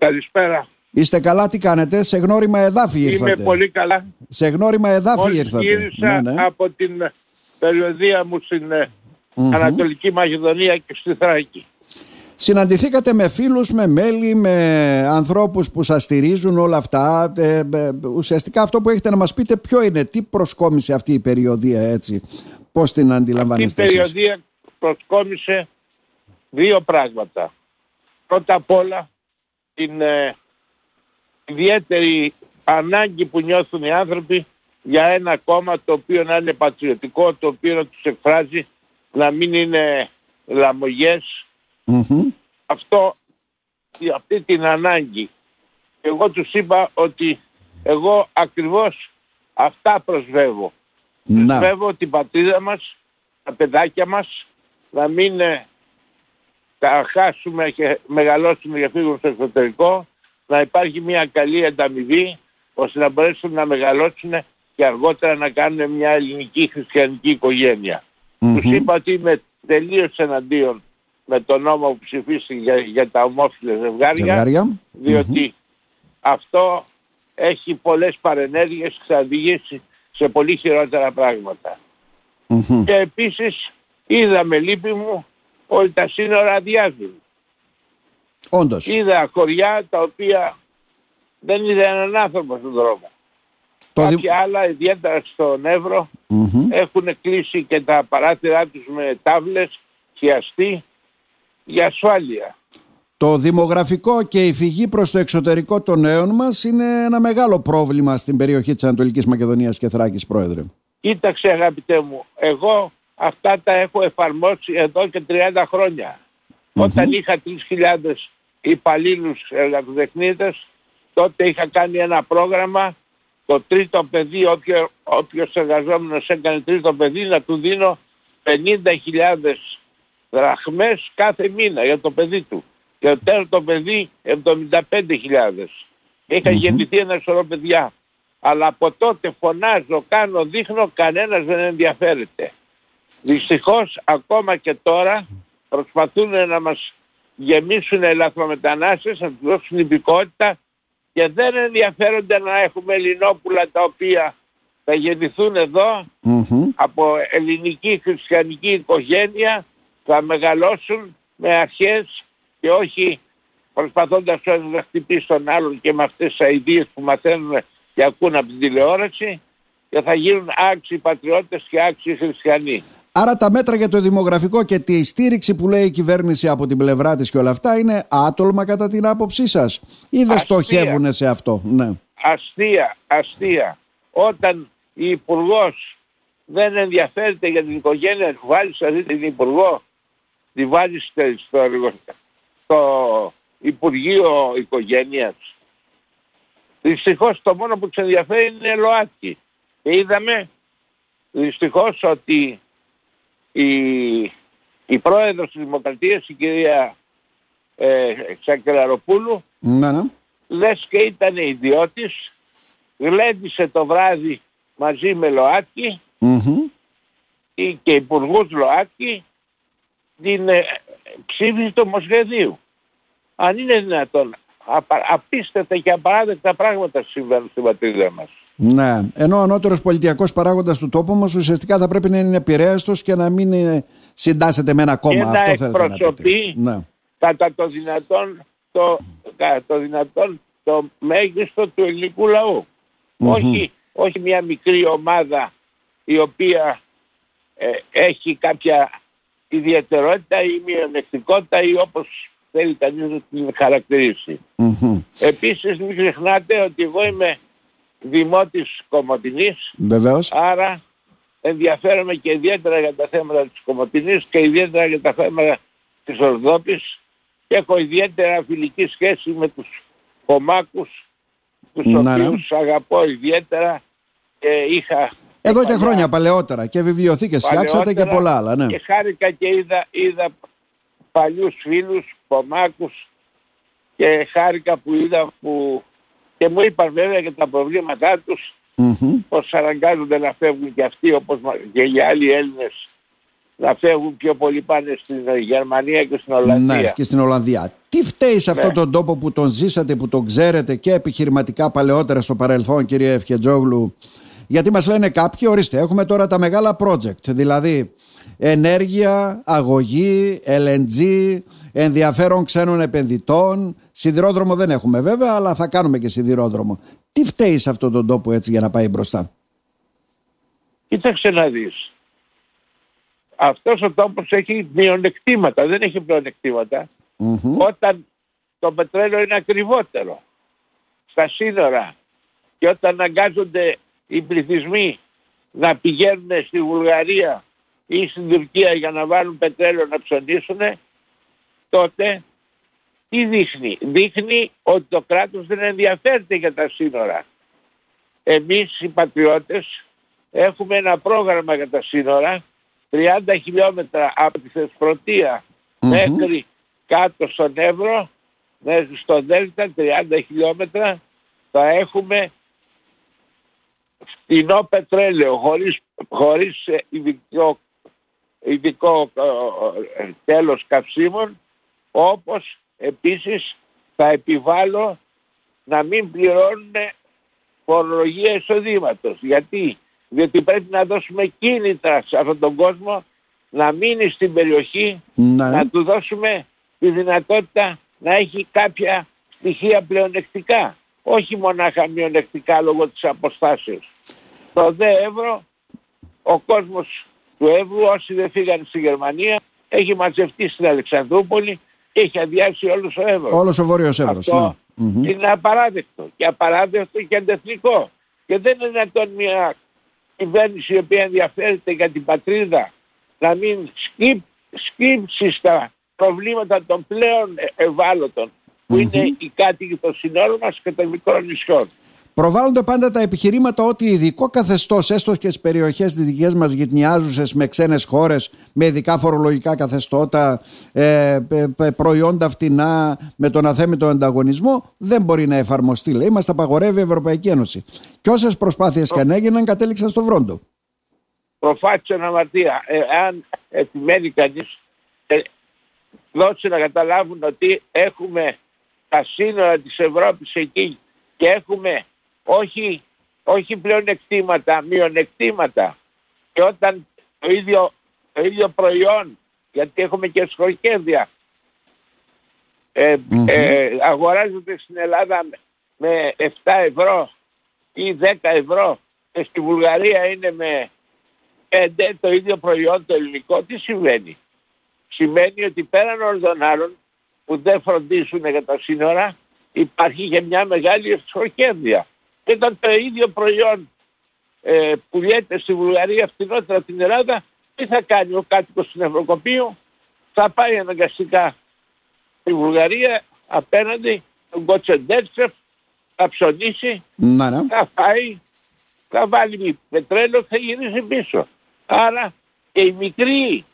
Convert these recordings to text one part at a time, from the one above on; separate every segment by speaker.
Speaker 1: Καλησπέρα.
Speaker 2: Είστε καλά, τι κάνετε, σε γνώριμα εδάφη ήρθατε.
Speaker 1: Είμαι πολύ καλά.
Speaker 2: Σε γνώριμα εδάφη
Speaker 1: Μόλις
Speaker 2: ήρθατε.
Speaker 1: γύρισα
Speaker 2: Ναι, ναι.
Speaker 1: από την περιοδία μου στην ε,
Speaker 2: Μμμ.
Speaker 1: Ανατολική Μακεδονία και στη Θράκη.
Speaker 2: Συναντηθήκατε με φίλους, με μέλη, με ανθρώπους που σας στηρίζουν όλα αυτά. Ε, ε, ουσιαστικά αυτό που έχετε να μας πείτε ποιο είναι, τι προσκόμισε αυτή η περιοδία έτσι, πώς την
Speaker 1: Αυτή η
Speaker 2: αντιλαμβάνεστε εσείς;
Speaker 1: περιοδία προσκόμισε δύο πράγματα. Πρώτα απ' όλα την ε, ιδιαίτερη ανάγκη που νιώθουν οι άνθρωποι για ένα κόμμα το οποίο να είναι πατριωτικό, το οποίο να τους εκφράζει, να μην είναι λαμογές.
Speaker 2: Μμμ.
Speaker 1: Αυτό, αυτή την ανάγκη. Εγώ τους είπα ότι εγώ ακριβώς αυτά προσβεύω.
Speaker 2: Να.
Speaker 1: Προσβεύω την πατρίδα μας, τα παιδάκια μας, να μην ε, τα χάσουμε και μεγαλώσουμε για φύγουν στο εξωτερικό, να υπάρχει μια καλή ανταμοιβή, ώστε να μπορέσουν να μεγαλώσουν και αργότερα να κάνουν μια ελληνική χριστιανική οικογένεια.
Speaker 2: Μμμ.
Speaker 1: Τους είπα ότι είμαι τελείως εναντίον με τον νόμο που ψηφίστηκε για, για τα ομόφυλα ζευγάρια,
Speaker 2: Ζευγάρια.
Speaker 1: διότι αυτό έχει πολλές παρενέργειες και θα οδηγήσει σε πολύ χειρότερα πράγματα.
Speaker 2: Μμμ.
Speaker 1: Και επίσης είδα με λύπη μου ότι τα σύνορα αδειάζουν.
Speaker 2: Όντως.
Speaker 1: Είδα χωριά τα οποία δεν είδα έναν άνθρωπο στον δρόμο.
Speaker 2: Το δι-
Speaker 1: Κάποια άλλα, ιδιαίτερα στον Εύρο,
Speaker 2: Μμμ.
Speaker 1: έχουν κλείσει και τα παράθυρά τους με τάβλες, χιαστή, για ασφάλεια.
Speaker 2: Το δημογραφικό και η φυγή προς το εξωτερικό των νέων μας είναι ένα μεγάλο πρόβλημα στην περιοχή της Ανατολικής Μακεδονίας και Θράκης, Πρόεδρε.
Speaker 1: Κοίταξε αγαπητέ μου, εγώ αυτά τα έχω εφαρμόσει εδώ και 30 χρόνια. Όταν είχα 3.000 υπαλλήλους εργατοδεχνίτες, τότε είχα κάνει ένα πρόγραμμα, το τρίτο παιδί, όποιο, όποιος εργαζόμενος έκανε τρίτο παιδί, να του δίνω 50.000 δραχμές κάθε μήνα για το παιδί του. Και το τέταρτο παιδί 75.000. Είχα γεννηθεί ένα σωρό παιδιά. Αλλά από τότε φωνάζω, κάνω, δείχνω, κανένας δεν ενδιαφέρεται. Δυστυχώς ακόμα και τώρα προσπαθούν να μας γεμίσουν ελαφρομετανάστες, να τους δώσουν υπηκότητα και δεν ενδιαφέρονται να έχουμε ελληνόπουλα τα οποία θα γεννηθούν εδώ
Speaker 2: Μμμ.
Speaker 1: από ελληνική χριστιανική οικογένεια θα μεγαλώσουν με αρχές και όχι προσπαθώντας ο ένας να χτυπήσει τον άλλον και με αυτές τις αηδίες που μαθαίνουν και ακούν από την τηλεόραση και θα γίνουν άξιοι πατριώτες και άξιοι χριστιανοί.
Speaker 2: Άρα τα μέτρα για το δημογραφικό και τη στήριξη που λέει η κυβέρνηση από την πλευρά της και όλα αυτά είναι άτολμα κατά την άποψή σας ή δεν
Speaker 1: Αστεία.
Speaker 2: στοχεύουν σε αυτό; Ναι.
Speaker 1: Αστεία, αστεία. Όταν η Υπουργός δεν ενδιαφέρεται για την οικογένεια, του βάλεις αυτή την Υπουργό, τη βάλεις στο, στο, εργο- στο Υπουργείο Οικογένειας. Δυστυχώς το μόνο που τους ενδιαφέρει είναι ΛΟΑΤΚΙ. Και είδαμε δυστυχώς ότι η, η πρόεδρος της Δημοκρατίας, η κυρία ε, Ξακελαροπούλου,
Speaker 2: Ναι, ναι.
Speaker 1: λες και ήταν ιδιώτης, γλέντισε το βράδυ μαζί με ΛΟΑΤΚΙ
Speaker 2: Μμμ.
Speaker 1: ή και υπουργούς ΛΟΑΤΚΙ την ε, ψήφιση του ομοσχεδίου. Αν είναι δυνατόν, απα, απίστευτα και απαράδεκτα πράγματα συμβαίνουν στην πατρίδα μας.
Speaker 2: Ναι. Ενώ ο ανώτερος πολιτιακός παράγοντας του τόπου μα ουσιαστικά θα πρέπει να είναι επηρέαστος και να μην ε, συντάσσεται με ένα κόμμα.
Speaker 1: Και να
Speaker 2: Αυτό θέλετε να πείτε.
Speaker 1: εκπροσωπεί
Speaker 2: Ναι.
Speaker 1: κατά το δυνατόν το, κατά το, δυνατόν το μέγιστο του ελληνικού λαού. όχι, όχι μια μικρή ομάδα η οποία ε, έχει κάποια ιδιαιτερότητα ή μειονεκτικότητα ή όπως θέλει κανείς να την χαρακτηρίσει.
Speaker 2: Μμμ.
Speaker 1: Επίσης μην ξεχνάτε ότι εγώ είμαι δημότης Κομωτινής
Speaker 2: Βεβαίως.
Speaker 1: άρα ενδιαφέρομαι και ιδιαίτερα για τα θέματα της Κομωτινής και ιδιαίτερα για τα θέματα της Ορδόπης και έχω ιδιαίτερα φιλική σχέση με τους κομμάκους τους
Speaker 2: Ναι, ναι.
Speaker 1: οποίους αγαπώ ιδιαίτερα και είχα
Speaker 2: Εδώ και
Speaker 1: παλιά-
Speaker 2: χρόνια παλαιότερα και βιβλιοθήκες φτιάξατε και
Speaker 1: παλαιότερα
Speaker 2: πολλά άλλα. Ναι.
Speaker 1: Και χάρηκα και είδα, είδα παλιούς φίλους, κομμάκους και χάρηκα που είδα που και μου είπαν βέβαια και τα προβλήματά τους
Speaker 2: Μμμ.
Speaker 1: πως αναγκάζονται να φεύγουν και αυτοί όπως μα- και οι άλλοι Έλληνες να φεύγουν πιο πολύ πάνε στην Γερμανία και στην Ολλανδία.
Speaker 2: Ναι, και στην Ολλανδία. Τι φταίει σε αυτόν ναι. τον τόπο που τον ζήσατε, που τον ξέρετε και επιχειρηματικά παλαιότερα στο παρελθόν κύριε Ευχετζόγλου γιατί μας λένε κάποιοι, ορίστε, έχουμε τώρα τα μεγάλα project, δηλαδή ενέργεια, αγωγή, LNG, ενδιαφέρον ξένων επενδυτών. Σιδηρόδρομο δεν έχουμε βέβαια, αλλά θα κάνουμε και σιδηρόδρομο. Τι φταίει σε αυτόν τον τόπο έτσι για να πάει μπροστά;
Speaker 1: Κοίταξε να δεις. Αυτός ο τόπος έχει μειονεκτήματα, δεν έχει Όταν το πετρέλαιο είναι ακριβότερο στα σύνορα και όταν αναγκάζονται οι πληθυσμοί να πηγαίνουν στη Βουλγαρία ή στην Τουρκία για να βάλουν πετρέλαιο να ψωνίσουν, τότε τι δείχνει; Δείχνει ότι το κράτος δεν ενδιαφέρεται για τα σύνορα. Εμείς οι πατριώτες έχουμε ένα πρόγραμμα για τα σύνορα 30 χιλιόμετρα από τη θεσπρωτεια μέχρι κάτω στον Εύρο μέχρι στο Δέλτα 30 χιλιόμετρα θα έχουμε φτηνό πετρέλαιο χωρίς, χωρίς ε, ειδικό, ειδικό ε, ε, τέλος καυσίμων όπως επίσης θα επιβάλλω να μην πληρώνουν φορολογία εισοδήματος. Γιατί; Διότι πρέπει να δώσουμε κίνητρα σε αυτόν τον κόσμο να μείνει στην περιοχή, ναι. να του δώσουμε τη δυνατότητα να έχει κάποια στοιχεία πλεονεκτικά όχι μονάχα μειονεκτικά λόγω της αποστάσεως. Το ΔΕ Εύρο, ο κόσμος του Εύρου, όσοι δεν φύγανε στη Γερμανία, έχει μαζευτεί στην Αλεξανδρούπολη και έχει αδειάσει όλος ο Εύρος.
Speaker 2: Όλος ο Βόρειος Εύρος,
Speaker 1: Αυτό ναι. είναι απαράδεκτο και απαράδεκτο και αντεθνικό. Και δεν είναι δυνατόν μια κυβέρνηση η οποία ενδιαφέρεται για την πατρίδα να μην σκύψει στα προβλήματα των πλέον ευάλωτων που είναι οι κάτοικοι των συνόρων μας και των μικρών νησιών.
Speaker 2: Προβάλλονται πάντα τα επιχειρήματα ότι ειδικό καθεστώς, έστω και στις περιοχές τη δική μας γυτνιάζουσες με ξένες χώρες, με ειδικά φορολογικά καθεστώτα, ε, προϊόντα φτηνά, με τον αθέμητο ανταγωνισμό, δεν μπορεί να εφαρμοστεί. Λέει, μας τα απαγορεύει η Ευρωπαϊκή Ένωση. Και όσες προσπάθειες Προ... και αν έγιναν, κατέληξαν στο βρόντο.
Speaker 1: Προφάτησε αμαρτία. Ε, αν επιμένει κανείς, ε, δώσει να καταλάβουν ότι έχουμε τα σύνορα της Ευρώπης εκεί και έχουμε όχι, όχι πλέον εκτήματα, μειονεκτήματα. Και όταν το ίδιο, το ίδιο προϊόν, γιατί έχουμε και σχολικέδια, ε, ε, αγοράζονται στην Ελλάδα με 7 ευρώ ή 10 ευρώ και στη Βουλγαρία είναι με 5 το ίδιο προϊόν το ελληνικό, τι συμβαίνει; Σημαίνει ότι πέραν όλων των άλλων που δεν φροντίσουν για τα σύνορα υπάρχει και μια μεγάλη εξοχέδια. Και όταν το ίδιο προϊόν ε, πουλιέται στη Βουλγαρία φθηνότερα από την Ελλάδα, τι θα κάνει ο κάτοικος στην Ευρωκοπίου, θα πάει αναγκαστικά στη Βουλγαρία απέναντι τον Κοτσεντέρτσεφ, θα ψωνίσει,
Speaker 2: να, ναι.
Speaker 1: θα φάει, θα βάλει πετρέλαιο, θα γυρίσει πίσω. Άρα και η μικρή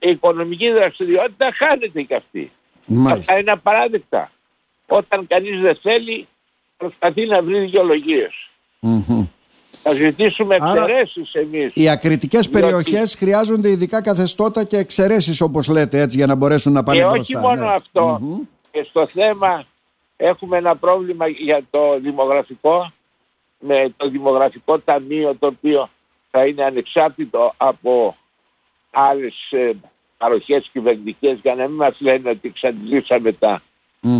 Speaker 1: εμπορική οικονομική δραστηριότητα χάνεται και αυτή. Αυτά είναι απαράδεκτα. Όταν κανείς δεν θέλει προσπαθεί να βρει δικαιολογίες. Mm-hmm. Θα ζητήσουμε εξαιρέσεις εμείς.
Speaker 2: Οι ακριτικές διότι... περιοχές χρειάζονται ειδικά καθεστώτα και εξαιρέσεις όπως λέτε έτσι για να μπορέσουν να πάνε
Speaker 1: και
Speaker 2: μπροστά.
Speaker 1: Και όχι μόνο αυτό. Και στο θέμα έχουμε ένα πρόβλημα για το δημογραφικό με το δημογραφικό ταμείο το οποίο θα είναι ανεξάρτητο από άλλες ε, παροχές κυβερνητικές για να μην μας λένε ότι εξαντλήσαμε τα,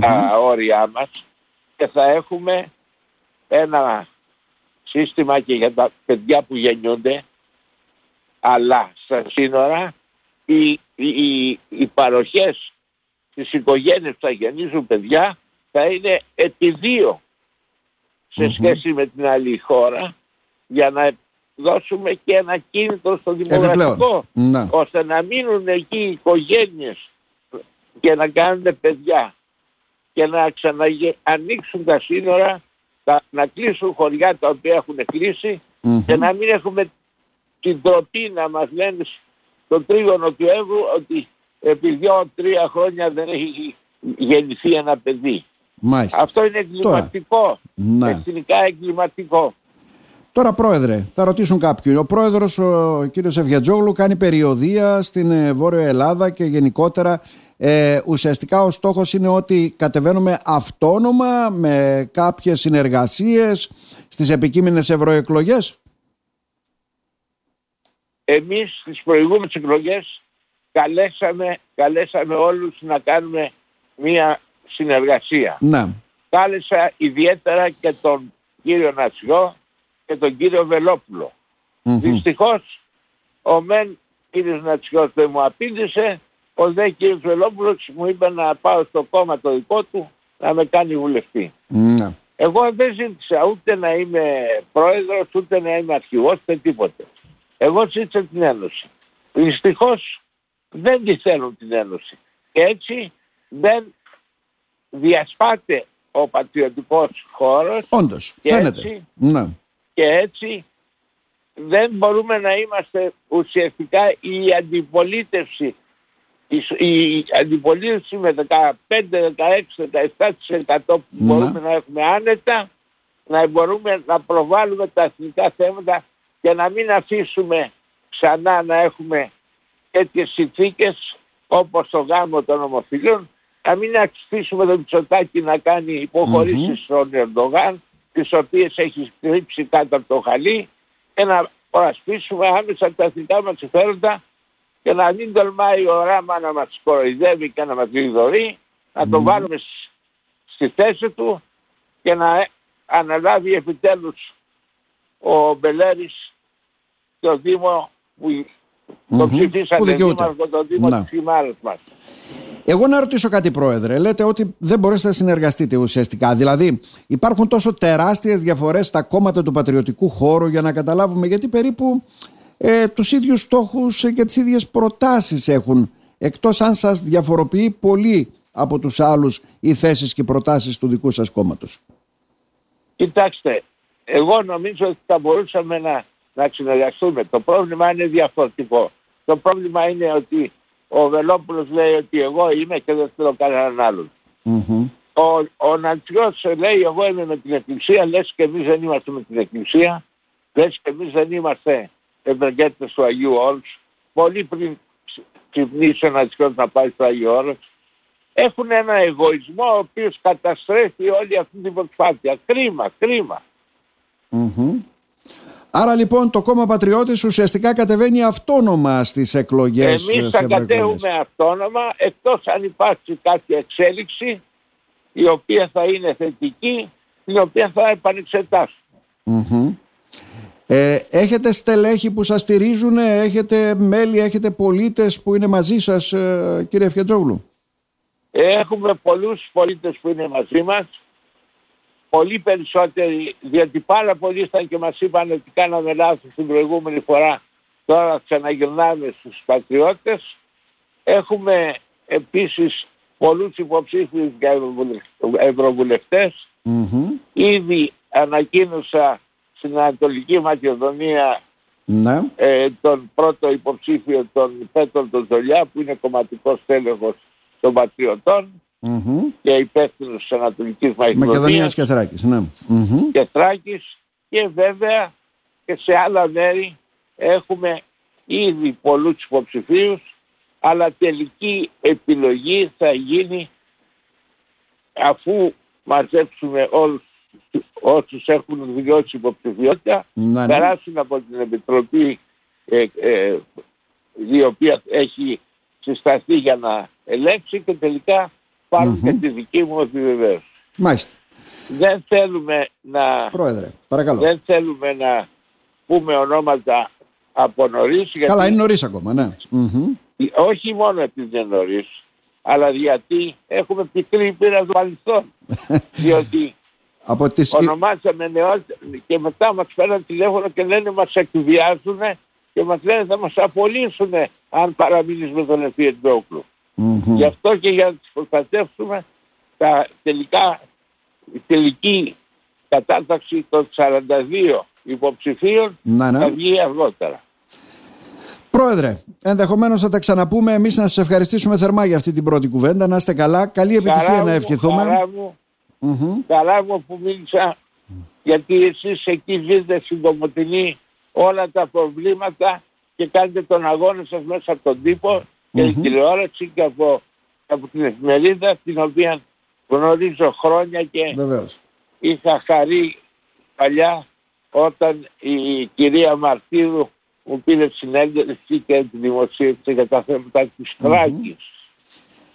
Speaker 1: τα όρια μας. Και θα έχουμε ένα σύστημα και για τα παιδιά που γεννιούνται. Αλλά στα σύνορα οι, οι, οι παροχές στις οικογένειες που θα γεννήσουν παιδιά θα είναι επί δύο σε σχέση με την άλλη χώρα για να δώσουμε και ένα κίνητρο στο δημογραφικό ναι. ώστε να μείνουν εκεί οι οικογένειες και να κάνουν παιδιά και να ξαναανοίξουν τα σύνορα, να κλείσουν χωριά τα οποία έχουν και να μην έχουμε την τροπή να μας λένε στο τρίγωνο του Εύρου ότι επί δύο-τρία χρόνια δεν έχει γεννηθεί ένα παιδί. Αυτό είναι εγκληματικό, ναι. εθνικά εγκληματικό.
Speaker 2: Τώρα, πρόεδρε, θα ρωτήσουν κάποιον. Ο πρόεδρος, ο κύριος Ευγετζόγλου, κάνει περιοδία στην ε, Βόρεια Ελλάδα και γενικότερα ε, ουσιαστικά ο στόχος είναι ότι κατεβαίνουμε αυτόνομα με κάποιες συνεργασίες στις επικείμενες ευρωεκλογές.
Speaker 1: Εμείς στις προηγούμενες εκλογές καλέσαμε, καλέσαμε όλους να κάνουμε μία συνεργασία.
Speaker 2: Ναι.
Speaker 1: Κάλεσα ιδιαίτερα και τον κύριο Νασιό και τον κύριο Βελόπουλο. Mm-hmm. Δυστυχώς ο μεν κύριος Νατσιός δεν μου απήντησε, ο δε κύριος Βελόπουλος μου είπε να πάω στο κόμμα το δικό του να με κάνει βουλευτή.
Speaker 2: Ναι.
Speaker 1: Εγώ δεν ζήτησα ούτε να είμαι πρόεδρος, ούτε να είμαι αρχηγός, ούτε τίποτε. Εγώ ζήτησα την Ένωση. Δυστυχώς δεν τη θέλουν την Ένωση. Και έτσι δεν διασπάται ο πατριωτικός χώρος.
Speaker 2: Όντως, και φαίνεται.
Speaker 1: Έτσι,
Speaker 2: ναι.
Speaker 1: Και έτσι δεν μπορούμε να είμαστε ουσιαστικά η αντιπολίτευση η, αντιπολίτευση με 15, 16, 17% που μπορούμε να έχουμε άνετα να μπορούμε να προβάλλουμε τα εθνικά θέματα και να μην αφήσουμε ξανά να έχουμε τέτοιες συνθήκες όπως το γάμο των ομοφυλίων. Να μην αφήσουμε τον Μητσοτάκη να κάνει υποχωρήσεις mm-hmm. στον Ερντογάν τις οποίες έχει κρύψει κάτω από το χαλί και να προασπίσουμε άμεσα τα εθνικά μας συμφέροντα και να μην τολμάει ο Ράμα να μας κοροϊδεύει και να μας γρηγορεί, να το βάλουμε στη θέση του και να αναλάβει επιτέλους ο Μπελέρης το Δήμο που mm-hmm. το ψηφίσανε δήμαρχο το Δήμο ναι. της μας.
Speaker 2: Εγώ να ρωτήσω κάτι, Πρόεδρε. Λέτε ότι δεν μπορέσετε να συνεργαστείτε ουσιαστικά. Δηλαδή, υπάρχουν τόσο τεράστιες διαφορές στα κόμματα του πατριωτικού χώρου για να καταλάβουμε γιατί περίπου ε, τους ίδιους στόχους και τις ίδιες προτάσεις έχουν. Εκτός αν σας διαφοροποιεί πολύ από τους άλλους οι θέσεις και προτάσεις του δικού σας κόμματος.
Speaker 1: Κοιτάξτε, εγώ νομίζω ότι θα μπορούσαμε να, να συνεργαστούμε. Το πρόβλημα είναι διαφορετικό. Το πρόβλημα είναι ότι ο Βελόπουλος λέει ότι εγώ είμαι και δεν θέλω κανέναν άλλον. Mm-hmm. Ο, ο Ναντσιός λέει εγώ είμαι με την Εκκλησία, λες και εμείς δεν είμαστε με την Εκκλησία, λες και εμείς δεν είμαστε ευεργέτες του Αγίου Όρους, πολύ πριν ξυπνήσει ο Ναντσιός να πάει στο Αγίου Όρους, έχουν ένα εγωισμό ο οποίος καταστρέφει όλη αυτή την προσπάθεια. Κρίμα, κρίμα.
Speaker 2: Mm-hmm. Άρα λοιπόν το κόμμα Πατριώτης ουσιαστικά κατεβαίνει αυτόνομα στις εκλογές.
Speaker 1: Εμείς θα κατέβουμε αυτόνομα εκτός αν υπάρξει κάποια εξέλιξη η οποία θα είναι θετική, την οποία θα επανεξετάσουμε.
Speaker 2: Ε, έχετε στελέχη που σας στηρίζουν, έχετε μέλη, έχετε πολίτες που είναι μαζί σας ε, κύριε Φιατζόγλου.
Speaker 1: Έχουμε πολλούς πολίτες που είναι μαζί μας πολύ περισσότεροι, διότι πάρα πολλοί ήταν και μας είπαν ότι κάναμε λάθος την προηγούμενη φορά, τώρα ξαναγυρνάμε στους πατριώτες. Έχουμε επίσης πολλούς υποψήφιους για ευρωβουλευτές. Ήδη ανακοίνωσα στην Ανατολική Μακεδονία
Speaker 2: ναι.
Speaker 1: ε, τον πρώτο υποψήφιο τον Πέτρο τον Ζολιά που είναι κομματικός τέλεχος των πατριωτών mm-hmm. και υπεύθυνος της Ανατολικής
Speaker 2: Μακεδονία και Θράκης. Ναι.
Speaker 1: Και Θράκης και βέβαια και σε άλλα μέρη έχουμε ήδη πολλούς υποψηφίους αλλά τελική επιλογή θα γίνει αφού μαζέψουμε όλους όσους έχουν δηλώσει υποψηφιότητα να, ναι. περάσουν από την Επιτροπή ε, ε, η οποία έχει συσταθεί για να ελέγξει και τελικά παρουν και τη δική μου επιβεβαίωση.
Speaker 2: Μάλιστα.
Speaker 1: Δεν θέλουμε να...
Speaker 2: Πρόεδρε, παρακαλώ.
Speaker 1: Δεν θέλουμε να πούμε ονόματα από νωρίς.
Speaker 2: Καλά, είναι νωρίς ακόμα, ναι.
Speaker 1: Όχι μόνο επειδή είναι νωρίς, αλλά γιατί έχουμε πικρή πείρα του παρελθόν. διότι από τις... ονομάσαμε νεότητα και μετά μας φέραν τηλέφωνο και λένε μας εκβιάζουν και μας λένε θα μας απολύσουν αν παραμείνεις με τον Εφή Mm-hmm. Γι' αυτό και για να τις προστατεύσουμε τα τελικά, η τελική κατάταξη των 42 υποψηφίων να, ναι. θα βγει αργότερα.
Speaker 2: Πρόεδρε, ενδεχομένως θα τα ξαναπούμε. Εμείς να σας ευχαριστήσουμε θερμά για αυτή την πρώτη κουβέντα. Να είστε καλά. Καλή επιτυχία να ευχηθούμε.
Speaker 1: Χαρά μου, mm-hmm. μου που μίλησα γιατί εσείς εκεί ζείτε στην Κομωτινή όλα τα προβλήματα και κάνετε τον αγώνα σας μέσα από τον τύπο και η τηλεόραση και από από την εφημερίδα την οποία γνωρίζω χρόνια και
Speaker 2: Βεβαίως.
Speaker 1: είχα χαρεί παλιά όταν η κυρία Μαρτίδου μου πήρε συνέντευξη και τη δημοσίευσε για τα θέματα της Τράκης.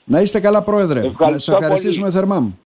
Speaker 2: Να είστε καλά πρόεδρε.
Speaker 1: Ευχαριστώ
Speaker 2: Να σας ευχαριστήσουμε
Speaker 1: πολύ.
Speaker 2: θερμά.